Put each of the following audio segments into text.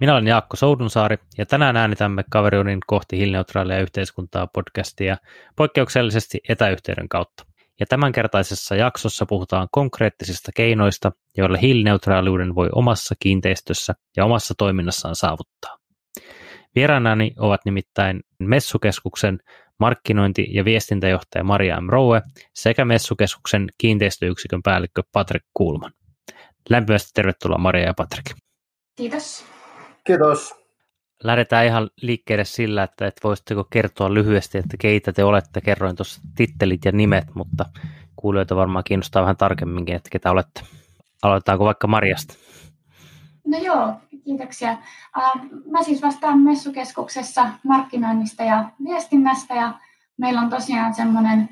Minä olen Jaakko Soudunsaari ja tänään äänitämme Kaverionin kohti hiilineutraalia yhteiskuntaa podcastia poikkeuksellisesti etäyhteyden kautta. Ja tämänkertaisessa jaksossa puhutaan konkreettisista keinoista, joilla hiilineutraaliuden voi omassa kiinteistössä ja omassa toiminnassaan saavuttaa. Vieraanani ovat nimittäin Messukeskuksen markkinointi- ja viestintäjohtaja Maria M. Rowe sekä Messukeskuksen kiinteistöyksikön päällikkö Patrick Kuulman. Lämpimästi tervetuloa Maria ja Patrick. Kiitos. Kiitos. Lähdetään ihan liikkeelle sillä, että, että voisitteko kertoa lyhyesti, että keitä te olette. Kerroin tuossa tittelit ja nimet, mutta kuulijoita varmaan kiinnostaa vähän tarkemminkin, että ketä olette. Aloitetaanko vaikka Marjasta? No joo, kiitoksia. Mä siis vastaan messukeskuksessa markkinoinnista ja viestinnästä ja meillä on tosiaan semmoinen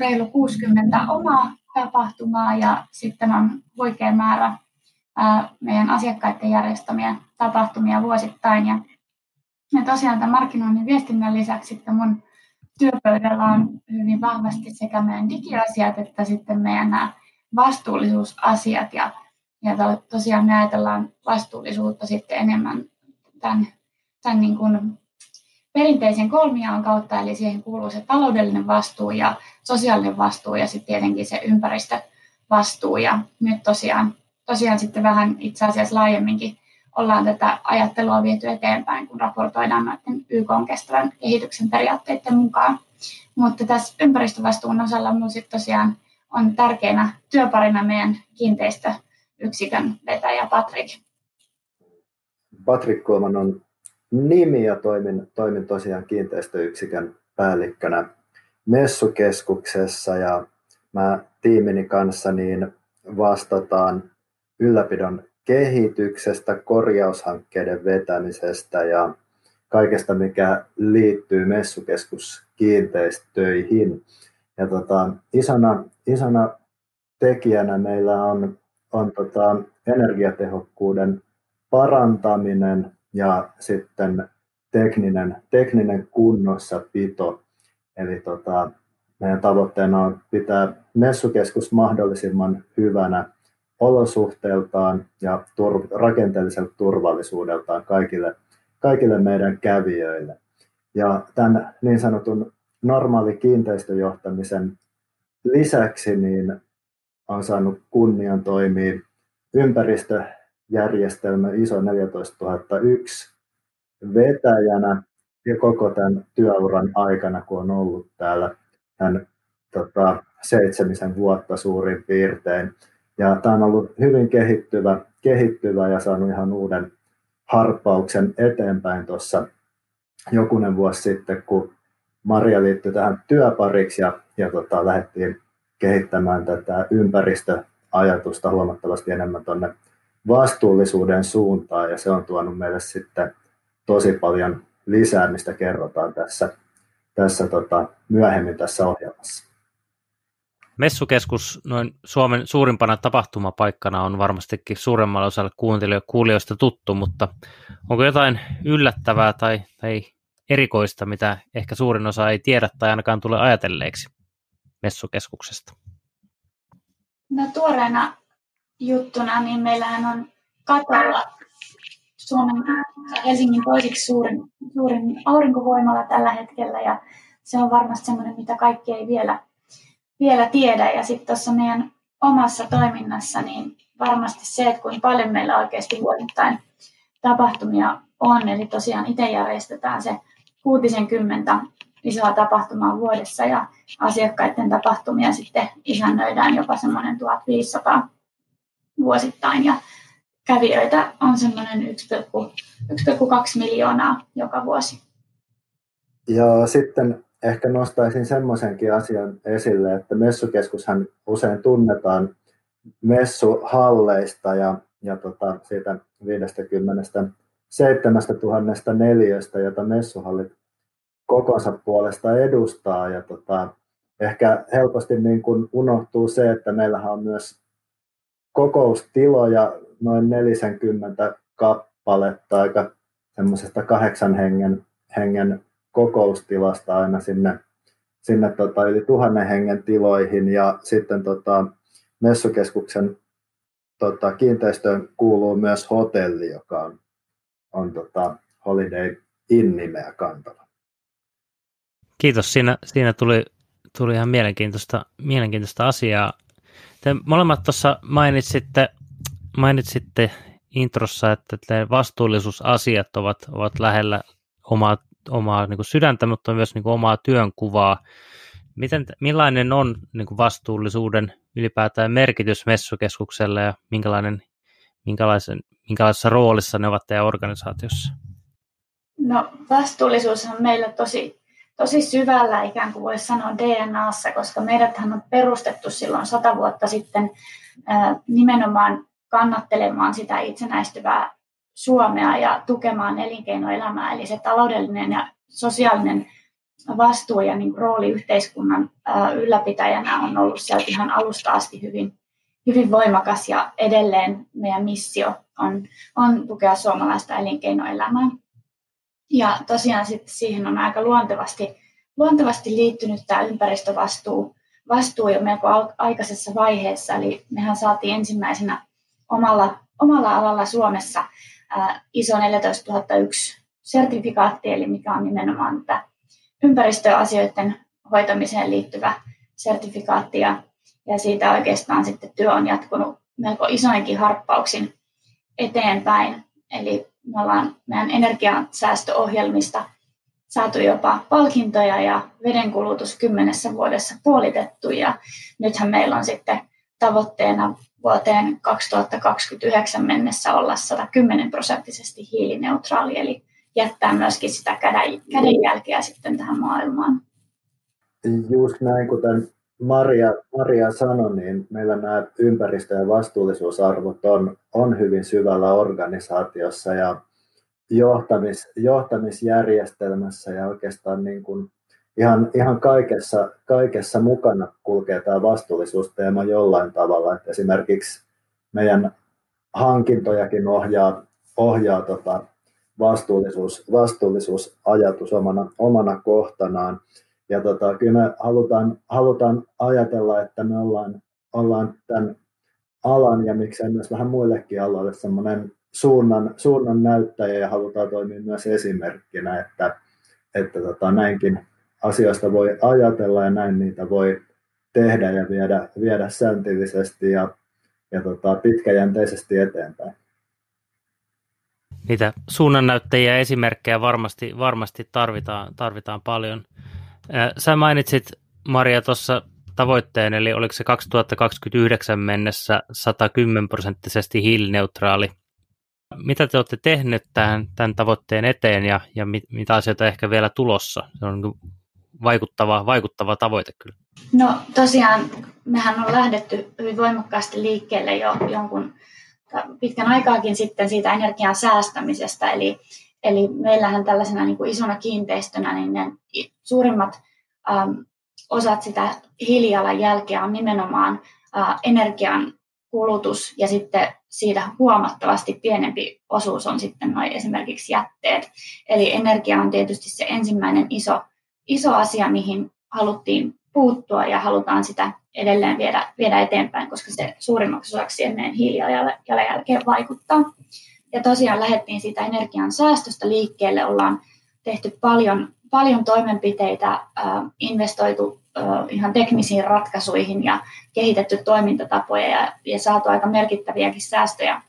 reilu 60 omaa tapahtumaa ja sitten on huikea määrä meidän asiakkaiden järjestämiä tapahtumia vuosittain. Ja, ja tosiaan tämän markkinoinnin viestinnän lisäksi sitten mun työpöydällä on hyvin vahvasti sekä meidän digiasiat että sitten meidän nämä vastuullisuusasiat. Ja, ja tosiaan me ajatellaan vastuullisuutta sitten enemmän tämän, tämän niin kuin perinteisen kolmiaan kautta, eli siihen kuuluu se taloudellinen vastuu ja sosiaalinen vastuu ja sitten tietenkin se ympäristövastuu. Ja nyt tosiaan tosiaan sitten vähän itse asiassa laajemminkin ollaan tätä ajattelua viety eteenpäin, kun raportoidaan näiden YK kestävän kehityksen periaatteiden mukaan. Mutta tässä ympäristövastuun osalla minulla sitten tosiaan on tärkeänä työparina meidän kiinteistöyksikön vetäjä Patrik. Patrik Kulman on nimi ja toimin, toimin tosiaan kiinteistöyksikön päällikkönä messukeskuksessa ja mä tiimini kanssa niin vastataan ylläpidon kehityksestä, korjaushankkeiden vetämisestä ja kaikesta, mikä liittyy messukeskuskiinteistöihin. Ja tota, isona, isona tekijänä meillä on, on tota, energiatehokkuuden parantaminen ja sitten tekninen, tekninen kunnossapito. Eli tota, meidän tavoitteena on pitää messukeskus mahdollisimman hyvänä olosuhteiltaan ja tur- rakenteelliselta turvallisuudeltaan kaikille, kaikille meidän kävijöille. Ja tämän niin sanotun normaali kiinteistöjohtamisen lisäksi niin on saanut kunnian toimia ympäristöjärjestelmä ISO 14001 vetäjänä ja koko tämän työuran aikana, kun on ollut täällä tämän tota, seitsemisen vuotta suurin piirtein. Ja tämä on ollut hyvin kehittyvä, kehittyvä ja saanut ihan uuden harppauksen eteenpäin tuossa jokunen vuosi sitten, kun Maria liittyi tähän työpariksi ja, ja tota, lähdettiin kehittämään tätä ympäristöajatusta huomattavasti enemmän tuonne vastuullisuuden suuntaan ja se on tuonut meille sitten tosi paljon lisää, mistä kerrotaan tässä, tässä tota, myöhemmin tässä ohjelmassa. Messukeskus noin Suomen suurimpana tapahtumapaikkana on varmastikin suuremmalle osalle kuulijoista tuttu, mutta onko jotain yllättävää tai, tai erikoista, mitä ehkä suurin osa ei tiedä tai ainakaan tule ajatelleeksi Messukeskuksesta? No tuoreena juttuna, niin meillähän on katolla Suomen Helsingin toisiksi suurin, suurin aurinkovoimala tällä hetkellä ja se on varmasti semmoinen, mitä kaikki ei vielä vielä tiedä. Ja sitten tuossa meidän omassa toiminnassa, niin varmasti se, että kuinka paljon meillä oikeasti vuosittain tapahtumia on. Eli tosiaan itse järjestetään se 60 isoa tapahtumaa vuodessa ja asiakkaiden tapahtumia sitten isännöidään jopa semmoinen 1500 vuosittain. Ja kävijöitä on semmoinen 1,2 miljoonaa joka vuosi. Ja sitten ehkä nostaisin semmoisenkin asian esille, että messukeskushan usein tunnetaan messuhalleista ja ja tota, siitä 57 000 neliöstä, jota messuhallit kokonsa puolesta edustaa. Ja tota, ehkä helposti niin kuin unohtuu se, että meillähän on myös kokoustiloja noin 40 kappaletta aika semmoisesta kahdeksan hengen, hengen kokoustilasta aina sinne, sinne tota, yli tuhannen hengen tiloihin ja sitten tota, messukeskuksen tota, kiinteistöön kuuluu myös hotelli, joka on, on tota, Holiday Inn-nimeä kantava. Kiitos. Siinä, siinä tuli, tuli ihan mielenkiintoista, mielenkiintoista asiaa. Te molemmat tuossa mainitsitte, mainitsitte introssa, että vastuullisuusasiat ovat, ovat lähellä omaa, omaa niin kuin sydäntä, mutta myös niin kuin omaa työnkuvaa. Miten, millainen on niin kuin vastuullisuuden ylipäätään merkitys messukeskukselle ja minkälainen, minkälaisen, minkälaisessa roolissa ne ovat teidän organisaatiossa? No vastuullisuus on meillä tosi, tosi syvällä ikään kuin voisi sanoa DNAssa, koska meidäthän on perustettu silloin sata vuotta sitten nimenomaan kannattelemaan sitä itsenäistyvää Suomea ja tukemaan elinkeinoelämää. Eli se taloudellinen ja sosiaalinen vastuu ja niin rooli yhteiskunnan ylläpitäjänä on ollut sieltä ihan alusta asti hyvin, hyvin voimakas ja edelleen meidän missio on, on tukea suomalaista elinkeinoelämää. Ja tosiaan sitten siihen on aika luontevasti, luontevasti liittynyt tämä ympäristövastuu vastuu jo melko aikaisessa vaiheessa. Eli mehän saatiin ensimmäisenä omalla, omalla alalla Suomessa ISO 14001 sertifikaatti, eli mikä on nimenomaan tämä ympäristöasioiden hoitamiseen liittyvä sertifikaatti ja, ja siitä oikeastaan sitten työ on jatkunut melko isoinkin harppauksin eteenpäin. Eli me ollaan meidän energiansäästöohjelmista saatu jopa palkintoja ja vedenkulutus kymmenessä vuodessa puolitettu ja nythän meillä on sitten tavoitteena vuoteen 2029 mennessä olla 110 prosenttisesti hiilineutraali, eli jättää myöskin sitä kädenjälkeä sitten tähän maailmaan. Just näin, kuten Maria, Maria sanoi, niin meillä nämä ympäristö- ja vastuullisuusarvot on, on hyvin syvällä organisaatiossa ja johtamis, johtamisjärjestelmässä ja oikeastaan niin kuin ihan, ihan kaikessa, kaikessa mukana kulkee tämä vastuullisuusteema jollain tavalla. Että esimerkiksi meidän hankintojakin ohjaa, ohjaa tota vastuullisuus, vastuullisuusajatus omana, omana kohtanaan. Ja tota, kyllä me halutaan, halutaan ajatella, että me ollaan, ollaan tämän alan ja miksei myös vähän muillekin aloille semmoinen suunnan, suunnan näyttäjä ja halutaan toimia myös esimerkkinä, että, että tota, näinkin asioista voi ajatella ja näin niitä voi tehdä ja viedä, viedä säntillisesti ja, ja tota, pitkäjänteisesti eteenpäin. Niitä suunnannäyttäjiä ja esimerkkejä varmasti, varmasti tarvitaan, tarvitaan paljon. Sä mainitsit Maria tuossa tavoitteen, eli oliko se 2029 mennessä 110 prosenttisesti hiilineutraali. Mitä te olette tehneet tämän, tämän tavoitteen eteen ja, ja mit, mitä asioita ehkä vielä tulossa? Se on niin vaikuttava, vaikuttava tavoite kyllä. No tosiaan mehän on lähdetty hyvin voimakkaasti liikkeelle jo jonkun pitkän aikaakin sitten siitä energian säästämisestä. Eli, eli meillähän tällaisena niin kuin isona kiinteistönä niin ne suurimmat äm, osat sitä hiilijalanjälkeä on nimenomaan ä, energian kulutus ja sitten siitä huomattavasti pienempi osuus on sitten noin esimerkiksi jätteet. Eli energia on tietysti se ensimmäinen iso, iso asia, mihin haluttiin puuttua ja halutaan sitä edelleen viedä, viedä eteenpäin, koska se suurimmaksi osaksi ennen hiilijalanjälkeen vaikuttaa. Ja tosiaan lähdettiin siitä energian säästöstä liikkeelle, ollaan tehty paljon, paljon toimenpiteitä, investoitu ihan teknisiin ratkaisuihin ja kehitetty toimintatapoja ja, ja saatu aika merkittäviäkin säästöjä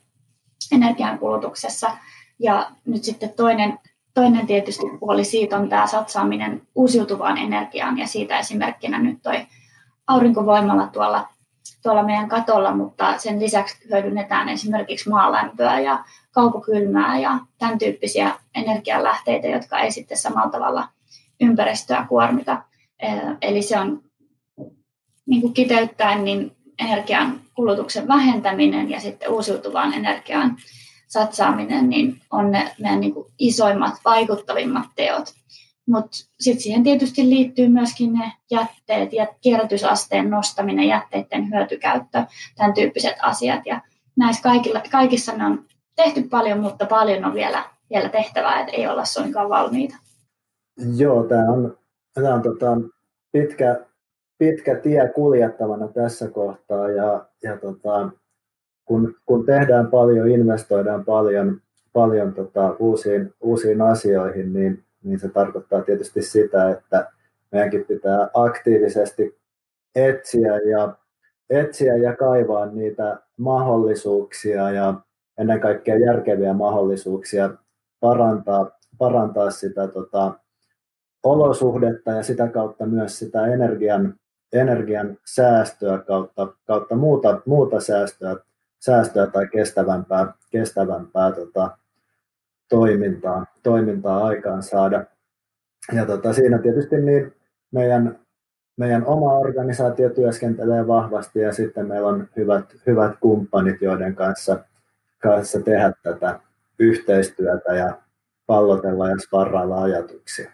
energiankulutuksessa. Ja nyt sitten toinen, toinen tietysti puoli siitä on tämä satsaaminen uusiutuvaan energiaan ja siitä esimerkkinä nyt toi aurinkovoimalla tuolla, tuolla meidän katolla, mutta sen lisäksi hyödynnetään esimerkiksi maalämpöä ja kaukokylmää ja tämän tyyppisiä energialähteitä, jotka ei sitten samalla tavalla ympäristöä kuormita. Eli se on niin kuin kiteyttäen, niin energian kulutuksen vähentäminen ja sitten uusiutuvaan energiaan satsaaminen niin on ne meidän niin kuin isoimmat, vaikuttavimmat teot. Mutta sitten siihen tietysti liittyy myöskin ne jätteet ja kierrätysasteen nostaminen, jätteiden hyötykäyttö, tämän tyyppiset asiat. Ja näissä kaikilla, kaikissa ne on tehty paljon, mutta paljon on vielä, vielä tehtävää, että ei olla suinkaan valmiita. Joo, tämä on, tämä on tota, pitkä, pitkä tie kuljettavana tässä kohtaa ja, ja tota, kun, kun tehdään paljon, investoidaan paljon, paljon tota, uusiin, uusiin asioihin, niin, niin se tarkoittaa tietysti sitä, että meidänkin pitää aktiivisesti etsiä ja, etsiä ja kaivaa niitä mahdollisuuksia ja ennen kaikkea järkeviä mahdollisuuksia parantaa, parantaa sitä tota, olosuhdetta ja sitä kautta myös sitä energian, energian säästöä kautta, kautta muuta, muuta säästöä, säästöä tai kestävämpää, kestävämpää tota, toimintaa, toimintaa aikaan saada. Ja tota, siinä tietysti niin meidän, meidän oma organisaatio työskentelee vahvasti ja sitten meillä on hyvät, hyvät kumppanit, joiden kanssa, kanssa tehdä tätä yhteistyötä ja pallotella ja sparrailla ajatuksia.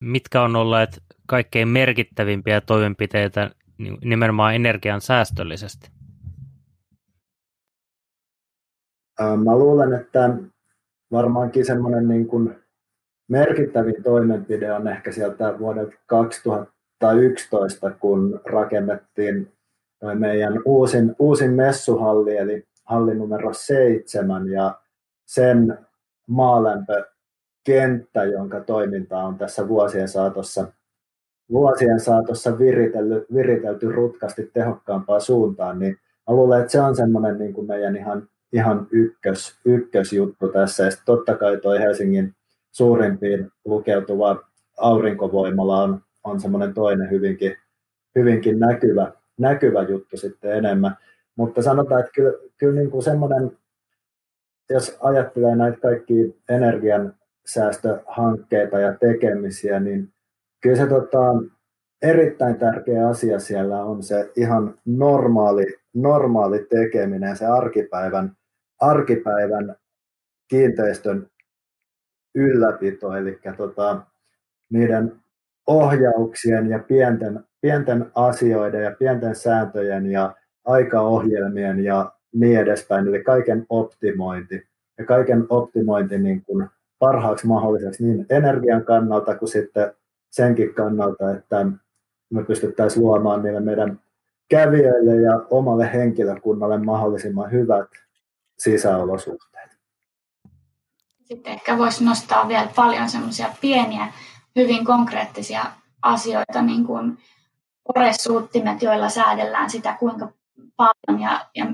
Mitkä on olleet kaikkein merkittävimpiä toimenpiteitä nimenomaan energian säästöllisesti? Mä luulen, että varmaankin semmoinen niin kuin merkittävin toimenpide on ehkä sieltä vuodelta 2011, kun rakennettiin meidän uusin, uusin messuhalli, eli halli numero seitsemän, ja sen maalämpökenttä, jonka toiminta on tässä vuosien saatossa, vuosien saatossa viritelty, viritelty rutkasti tehokkaampaan suuntaan, niin mä luulen, että se on semmoinen niin kuin meidän ihan ihan ykkös, ykkösjuttu tässä. Ja totta kai toi Helsingin suurimpiin lukeutuva aurinkovoimala on, on semmoinen toinen hyvinkin, hyvinkin näkyvä, näkyvä juttu sitten enemmän. Mutta sanotaan, että kyllä, kyllä niin kuin semmoinen, jos ajattelee näitä kaikki energian säästöhankkeita ja tekemisiä, niin kyllä se tota, erittäin tärkeä asia siellä on se ihan normaali, normaali tekeminen, se arkipäivän arkipäivän kiinteistön ylläpito, eli tota, niiden ohjauksien ja pienten, pienten asioiden ja pienten sääntöjen ja aikaohjelmien ja niin edespäin, eli kaiken optimointi. Ja kaiken optimointi niin kuin parhaaksi mahdolliseksi niin energian kannalta kuin sitten senkin kannalta, että me pystyttäisiin luomaan niille meidän kävijöille ja omalle henkilökunnalle mahdollisimman hyvät sisäolosuhteet. Sitten ehkä voisi nostaa vielä paljon semmoisia pieniä, hyvin konkreettisia asioita, niin kuin oresuuttimet, joilla säädellään sitä, kuinka paljon ja, ja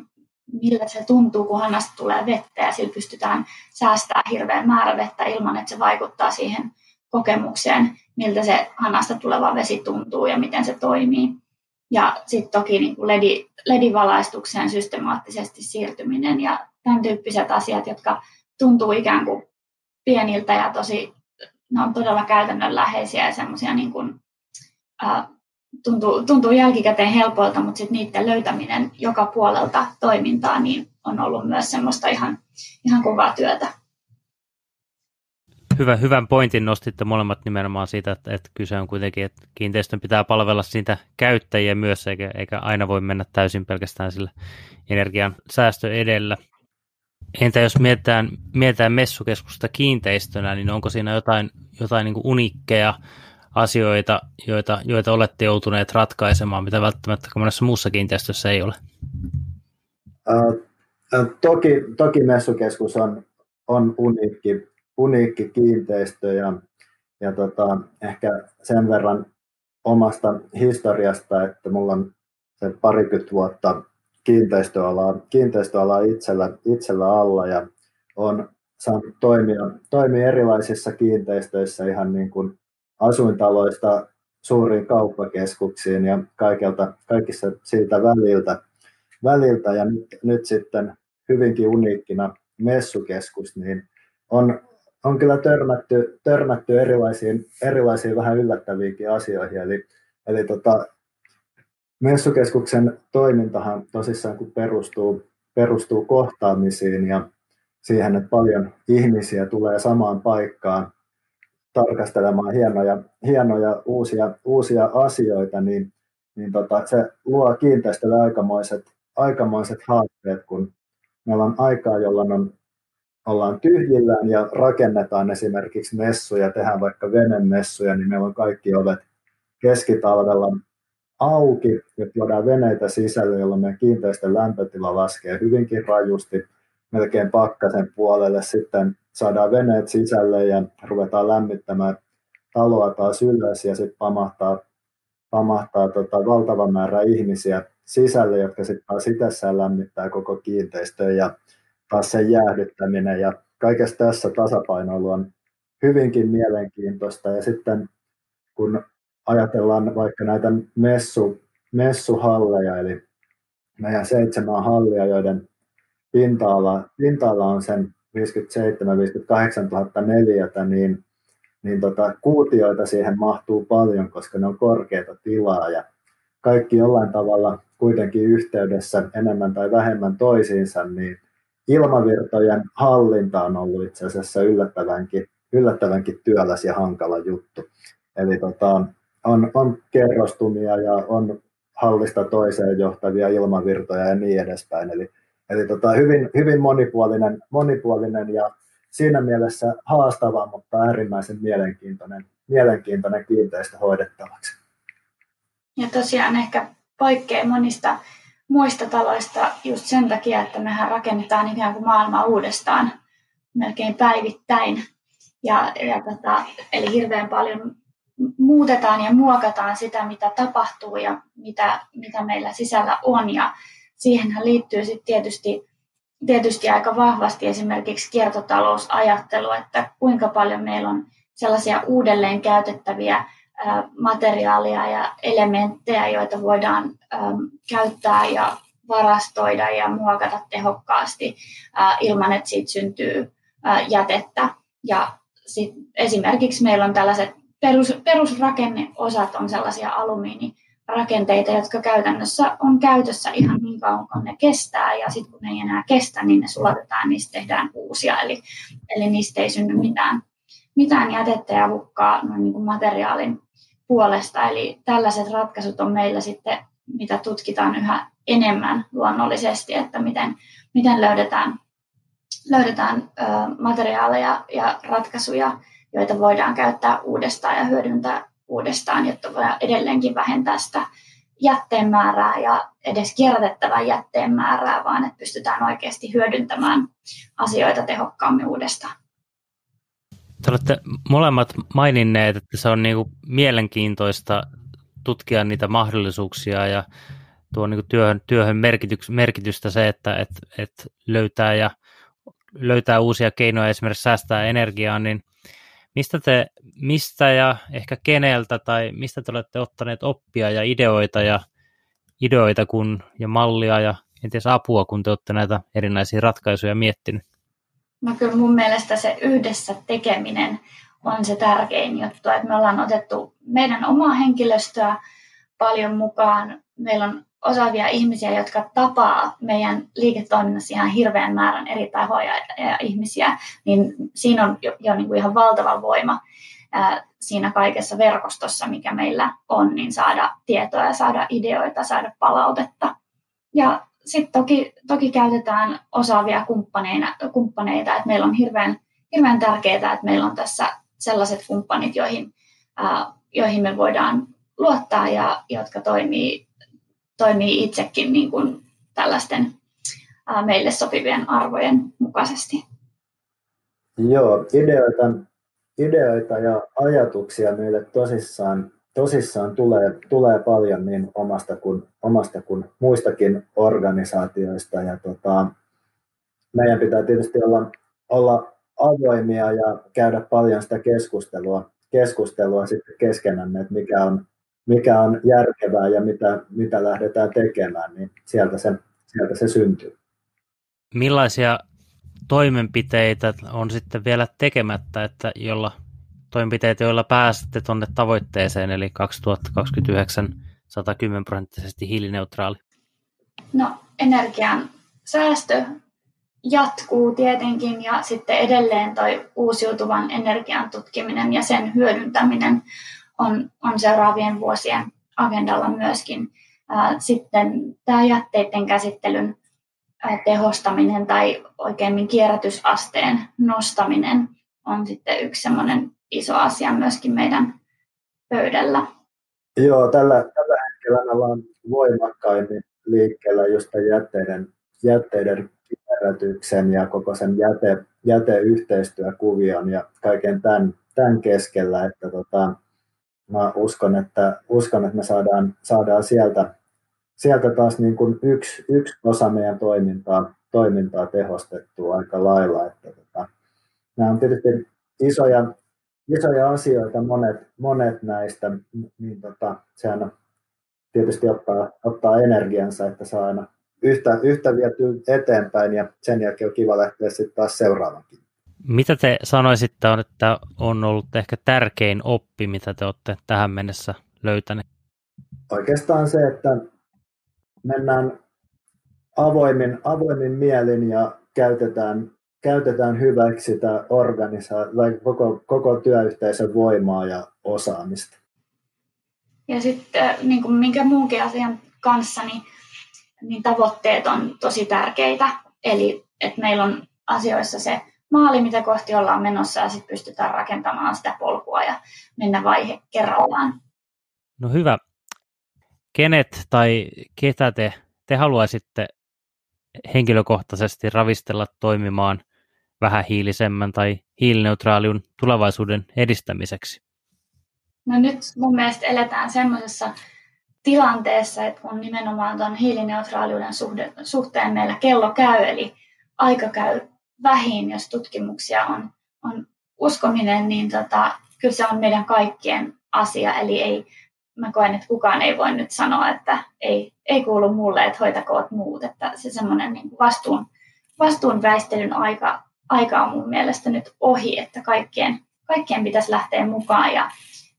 millä se tuntuu, kun hanasta tulee vettä ja sillä pystytään säästämään hirveän määrä vettä ilman, että se vaikuttaa siihen kokemukseen, miltä se hanasta tuleva vesi tuntuu ja miten se toimii. Ja sitten toki niin kuin LED, LED-valaistukseen systemaattisesti siirtyminen ja tämän tyyppiset asiat, jotka tuntuu ikään kuin pieniltä ja tosi, ne on todella käytännönläheisiä ja semmoisia niin kuin, äh, tuntuu, tuntuu jälkikäteen helpolta, mutta sitten niiden löytäminen joka puolelta toimintaa niin on ollut myös semmoista ihan, ihan kovaa työtä. Hyvä, hyvän pointin nostitte molemmat nimenomaan siitä, että, että kyse on kuitenkin, että kiinteistön pitää palvella siitä käyttäjiä myös, eikä, eikä aina voi mennä täysin pelkästään sillä energian säästö edellä. Entä jos mietitään, mietitään messukeskusta kiinteistönä, niin onko siinä jotain, jotain niin unikkeja asioita, joita, joita olette joutuneet ratkaisemaan, mitä välttämättä monessa muussa kiinteistössä ei ole? Uh, toki, toki messukeskus on, on uniikki, uniikki kiinteistö ja, ja tota, ehkä sen verran omasta historiasta, että mulla on se parikymmentä vuotta kiinteistöalaa, kiinteistöalaa itsellä, itsellä alla ja on saanut toimia, toimia erilaisissa kiinteistöissä ihan niin kuin asuintaloista suuriin kauppakeskuksiin ja kaikelta, kaikissa siltä väliltä, väliltä ja nyt, nyt sitten hyvinkin uniikkina messukeskus, niin on, on kyllä törmätty, törmätty erilaisiin, erilaisiin vähän yllättäviinkin asioihin. Eli, eli tota, messukeskuksen toimintahan tosissaan kun perustuu, perustuu kohtaamisiin ja siihen, että paljon ihmisiä tulee samaan paikkaan tarkastelemaan hienoja, hienoja uusia, uusia asioita, niin, niin tota, se luo kiinteistölle aikamoiset, aikamoiset haasteet, kun meillä on aikaa, jolloin on, ollaan tyhjillään ja rakennetaan esimerkiksi messuja, tehdään vaikka venemessuja, niin meillä on kaikki ovet keskitalvella auki ja tuodaan veneitä sisälle, jolloin meidän kiinteistön lämpötila laskee hyvinkin rajusti melkein pakkasen puolelle. Sitten saadaan veneet sisälle ja ruvetaan lämmittämään taloa taas ylös ja sitten pamahtaa, pamahtaa tota valtava määrä ihmisiä sisälle, jotka sitten taas itsessään lämmittää koko kiinteistön ja taas sen jäähdyttäminen ja kaikessa tässä tasapainoilu on hyvinkin mielenkiintoista ja sitten kun ajatellaan vaikka näitä messu, messuhalleja, eli meidän seitsemän hallia, joiden pinta-ala, pinta-ala on sen 57-58 000 neliötä, niin, niin tota, kuutioita siihen mahtuu paljon, koska ne on korkeita tilaa ja kaikki jollain tavalla kuitenkin yhteydessä enemmän tai vähemmän toisiinsa, niin ilmavirtojen hallinta on ollut itse asiassa yllättävänkin, yllättävänkin työläs ja hankala juttu. Eli tota, on, on kerrostumia ja on hallista toiseen johtavia ilmavirtoja ja niin edespäin. Eli, eli tota, hyvin, hyvin monipuolinen, monipuolinen ja siinä mielessä haastava, mutta äärimmäisen mielenkiintoinen, mielenkiintoinen kiinteistö hoidettavaksi. Ja tosiaan ehkä poikkeaa monista muista taloista just sen takia, että mehän rakennetaan ikään kuin maailmaa uudestaan melkein päivittäin. Ja, ja tota, eli hirveän paljon muutetaan ja muokataan sitä, mitä tapahtuu ja mitä, mitä meillä sisällä on. Ja siihenhän liittyy sitten tietysti, tietysti aika vahvasti esimerkiksi kiertotalousajattelu, että kuinka paljon meillä on sellaisia uudelleen käytettäviä materiaalia ja elementtejä, joita voidaan käyttää ja varastoida ja muokata tehokkaasti ilman, että siitä syntyy jätettä. Ja sit esimerkiksi meillä on tällaiset perus, perusrakenneosat on sellaisia alumiinirakenteita, jotka käytännössä on käytössä ihan niin kauan kuin ne kestää, ja sitten kun ne ei enää kestä, niin ne sulatetaan, niistä tehdään uusia, eli, eli niistä ei synny mitään, mitään jätettä ja hukkaa noin niin kuin materiaalin puolesta. Eli tällaiset ratkaisut on meillä sitten, mitä tutkitaan yhä enemmän luonnollisesti, että miten, miten löydetään, löydetään ö, materiaaleja ja ratkaisuja, joita voidaan käyttää uudestaan ja hyödyntää uudestaan, jotta voidaan edelleenkin vähentää sitä jätteen määrää ja edes kierrätettävän jätteen määrää, vaan että pystytään oikeasti hyödyntämään asioita tehokkaammin uudestaan. Te olette molemmat maininneet, että se on niin kuin mielenkiintoista tutkia niitä mahdollisuuksia ja tuo niin kuin työhön, työhön merkitystä se, että et, et löytää, ja, löytää uusia keinoja esimerkiksi säästää energiaa, niin Mistä te, mistä ja ehkä keneltä tai mistä te olette ottaneet oppia ja ideoita ja ideoita kun, ja mallia ja enties apua, kun te olette näitä erinäisiä ratkaisuja miettinyt? No kyllä mun mielestä se yhdessä tekeminen on se tärkein juttu, että me ollaan otettu meidän omaa henkilöstöä paljon mukaan. Meillä on osaavia ihmisiä, jotka tapaa meidän liiketoiminnassa ihan hirveän määrän eri tahoja ja ihmisiä, niin siinä on jo, jo niin kuin ihan valtava voima ää, siinä kaikessa verkostossa, mikä meillä on, niin saada tietoa ja saada ideoita, saada palautetta. Ja sitten toki, toki käytetään osaavia kumppaneita, että meillä on hirveän, hirveän tärkeää, että meillä on tässä sellaiset kumppanit, joihin, ää, joihin me voidaan luottaa ja jotka toimii toimii itsekin niin kuin tällaisten meille sopivien arvojen mukaisesti. Joo, ideoita, ideoita ja ajatuksia meille tosissaan, tosissaan tulee, tulee paljon niin omasta kuin, omasta kuin muistakin organisaatioista. Ja tota, meidän pitää tietysti olla, olla avoimia ja käydä paljon sitä keskustelua, keskustelua sitten keskenämme, että mikä on, mikä on järkevää ja mitä, mitä lähdetään tekemään, niin sieltä se, sieltä se syntyy. Millaisia toimenpiteitä on sitten vielä tekemättä, että jolla toimenpiteitä, joilla pääsette tuonne tavoitteeseen, eli 2029 110 prosenttisesti hiilineutraali? No energian säästö jatkuu tietenkin ja sitten edelleen toi uusiutuvan energian tutkiminen ja sen hyödyntäminen on, on seuraavien vuosien agendalla myöskin. Sitten tämä jätteiden käsittelyn tehostaminen tai oikeimmin kierrätysasteen nostaminen on sitten yksi semmoinen iso asia myöskin meidän pöydällä. Joo, tällä, tällä hetkellä me ollaan voimakkaimmin liikkeellä just jätteiden, jätteiden kierrätyksen ja koko sen jäte, jäteyhteistyökuvion ja kaiken tämän, tämän keskellä, että tota, mä uskon, että, uskon, että me saadaan, saadaan sieltä, sieltä taas niin kuin yksi, yksi osa meidän toimintaa, toimintaa tehostettua aika lailla. Että tota, nämä on tietysti isoja, isoja asioita, monet, monet näistä, niin tota, sehän tietysti ottaa, ottaa energiansa, että saa aina yhtä, yhtä viety eteenpäin ja sen jälkeen on kiva lähteä sitten taas seuraavankin. Mitä te sanoisitte, on, että on ollut ehkä tärkein oppi, mitä te olette tähän mennessä löytäneet? Oikeastaan se, että mennään avoimin, avoimin mielin ja käytetään, käytetään hyväksi sitä organisa- koko, koko työyhteisön voimaa ja osaamista. Ja sitten niin kuin minkä muunkin asian kanssa, niin, niin tavoitteet on tosi tärkeitä. Eli että meillä on asioissa se maali, mitä kohti ollaan menossa ja sitten pystytään rakentamaan sitä polkua ja mennä vaihe kerrallaan. No hyvä. Kenet tai ketä te, te haluaisitte henkilökohtaisesti ravistella toimimaan vähän hiilisemmän tai hiilineutraaliun tulevaisuuden edistämiseksi? No nyt mun mielestä eletään semmoisessa tilanteessa, että kun nimenomaan tuon hiilineutraaliuden suhteen meillä kello käy, eli aika käy vähin, jos tutkimuksia on, on uskominen, niin tota, kyllä se on meidän kaikkien asia. Eli ei, mä koen, että kukaan ei voi nyt sanoa, että ei, ei kuulu mulle, että hoitakoot muut. Että se semmoinen niin vastuun, vastuun väistelyn aika, aika on mun mielestä nyt ohi, että kaikkien, kaikkien pitäisi lähteä mukaan. Ja,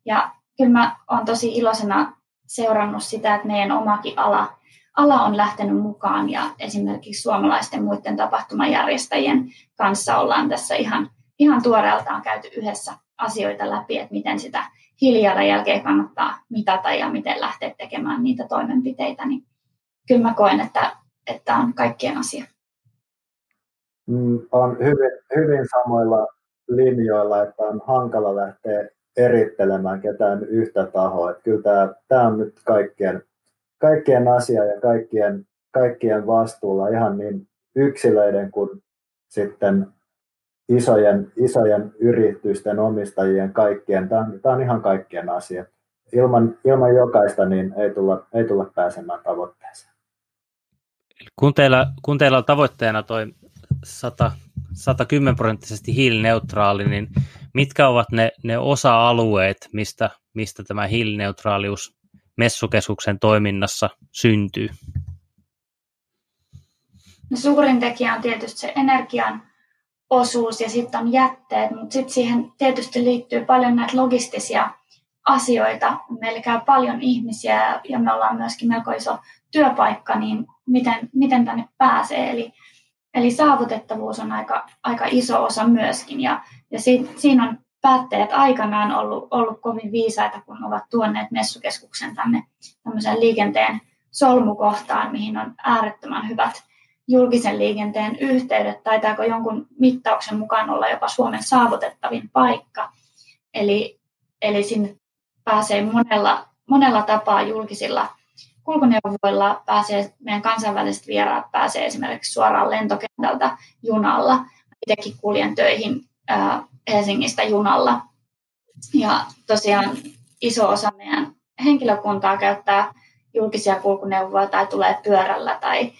ja kyllä mä oon tosi iloisena seurannut sitä, että meidän omakin ala ala on lähtenyt mukaan ja esimerkiksi suomalaisten muiden tapahtumajärjestäjien kanssa ollaan tässä ihan, ihan tuoreeltaan käyty yhdessä asioita läpi, että miten sitä hiilijalanjälkeä kannattaa mitata ja miten lähteä tekemään niitä toimenpiteitä, niin kyllä mä koen, että, että on kaikkien asia. Mm, on hyvin, hyvin samoilla linjoilla, että on hankala lähteä erittelemään ketään yhtä tahoa. Että kyllä tämä, tämä on nyt kaikkien kaikkien asia ja kaikkien, kaikkien vastuulla ihan niin yksilöiden kuin sitten isojen, isojen yritysten omistajien kaikkien. Tämä on, tämä on ihan kaikkien asia. Ilman, ilman jokaista niin ei tulla, ei tulla pääsemään tavoitteeseen. Kun teillä, kun teillä on tavoitteena toi 100, 110 prosenttisesti hiilineutraali, niin mitkä ovat ne, ne osa-alueet, mistä, mistä tämä hiilineutraalius messukeskuksen toiminnassa syntyy? No suurin tekijä on tietysti se energian osuus ja sitten on jätteet, mutta sitten siihen tietysti liittyy paljon näitä logistisia asioita. Meillä käy paljon ihmisiä ja me ollaan myöskin melko iso työpaikka, niin miten, miten tänne pääsee. Eli, eli saavutettavuus on aika, aika iso osa myöskin ja, ja si, siinä on päättäjät aikanaan ollut, ollut kovin viisaita, kun ovat tuoneet messukeskuksen tänne tämmöiseen liikenteen solmukohtaan, mihin on äärettömän hyvät julkisen liikenteen yhteydet. Taitaako jonkun mittauksen mukaan olla jopa Suomen saavutettavin paikka. Eli, eli sinne pääsee monella, monella tapaa julkisilla kulkuneuvoilla, pääsee, meidän kansainväliset vieraat pääsee esimerkiksi suoraan lentokentältä junalla. Itsekin kuljen töihin Helsingistä junalla. Ja tosiaan iso osa meidän henkilökuntaa käyttää julkisia kulkuneuvoja tai tulee pyörällä tai,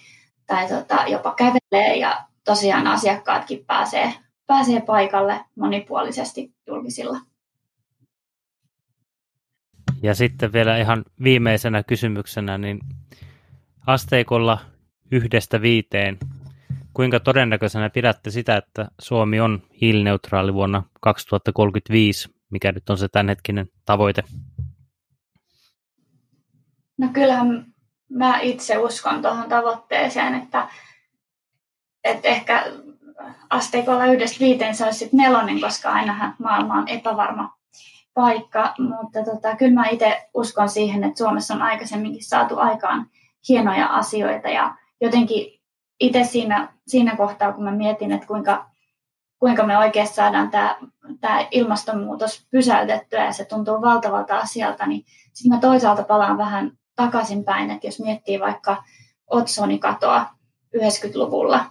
tai tota, jopa kävelee ja tosiaan asiakkaatkin pääsee, pääsee paikalle monipuolisesti julkisilla. Ja sitten vielä ihan viimeisenä kysymyksenä, niin asteikolla yhdestä viiteen kuinka todennäköisenä pidätte sitä, että Suomi on hiilineutraali vuonna 2035, mikä nyt on se tämänhetkinen tavoite? No kyllähän mä itse uskon tuohon tavoitteeseen, että, että ehkä asteikolla yhdestä viiteen se olisi sitten nelonen, koska ainahan maailma on epävarma paikka, mutta tota, kyllä mä itse uskon siihen, että Suomessa on aikaisemminkin saatu aikaan hienoja asioita ja jotenkin itse siinä, siinä kohtaa, kun mä mietin, että kuinka, kuinka me oikeasti saadaan tämä, tämä ilmastonmuutos pysäytettyä ja se tuntuu valtavalta asialta, niin sitten mä toisaalta palaan vähän takaisinpäin, että jos miettii vaikka otsonikatoa 90-luvulla,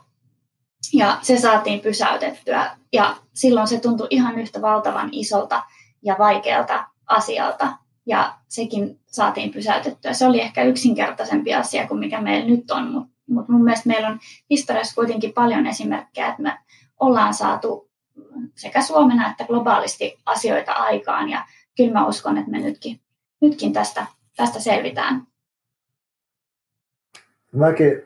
ja se saatiin pysäytettyä, ja silloin se tuntui ihan yhtä valtavan isolta ja vaikealta asialta, ja sekin saatiin pysäytettyä. Se oli ehkä yksinkertaisempi asia kuin mikä meillä nyt on, mutta mut mun mielestä meillä on historiassa kuitenkin paljon esimerkkejä, että me ollaan saatu sekä Suomena että globaalisti asioita aikaan, ja kyllä mä uskon, että me nytkin, nytkin tästä tästä selvitään. Mäkin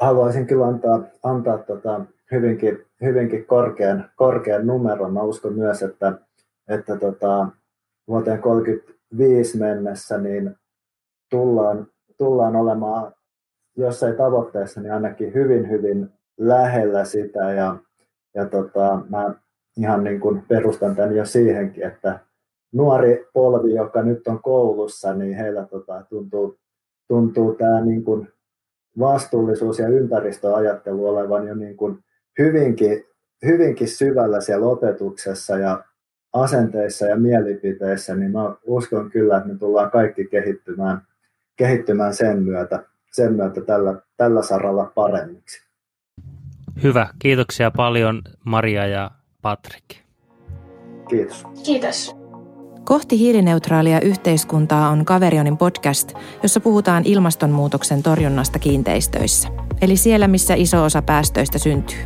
haluaisin kyllä antaa, antaa tota hyvinkin, hyvinkin korkean, korkean numeron. Mä uskon myös, että, että tota, vuoteen 35 mennessä niin tullaan, tullaan olemaan, jos ei tavoitteessa, niin ainakin hyvin, hyvin lähellä sitä. Ja, ja tota, mä ihan niin kuin perustan tämän jo siihenkin, että nuori polvi, joka nyt on koulussa, niin heillä tota, tuntuu, tuntuu tämä niin kuin vastuullisuus ja ympäristöajattelu olevan jo niin kuin hyvinkin, hyvinkin syvällä siellä opetuksessa ja asenteissa ja mielipiteissä, niin mä uskon kyllä, että me tullaan kaikki kehittymään, kehittymään sen myötä, sen myötä tällä, tällä saralla paremmiksi. Hyvä. Kiitoksia paljon Maria ja Patrick. Kiitos. Kiitos. Kohti hiilineutraalia yhteiskuntaa on Kaverionin podcast, jossa puhutaan ilmastonmuutoksen torjunnasta kiinteistöissä, eli siellä, missä iso osa päästöistä syntyy.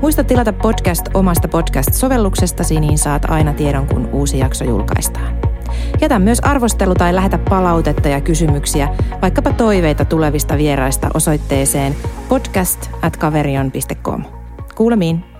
Muista tilata podcast omasta podcast-sovelluksestasi, niin saat aina tiedon, kun uusi jakso julkaistaan. Jätä myös arvostelu tai lähetä palautetta ja kysymyksiä, vaikkapa toiveita tulevista vieraista osoitteeseen podcast at kaverion.com. Kuulemiin!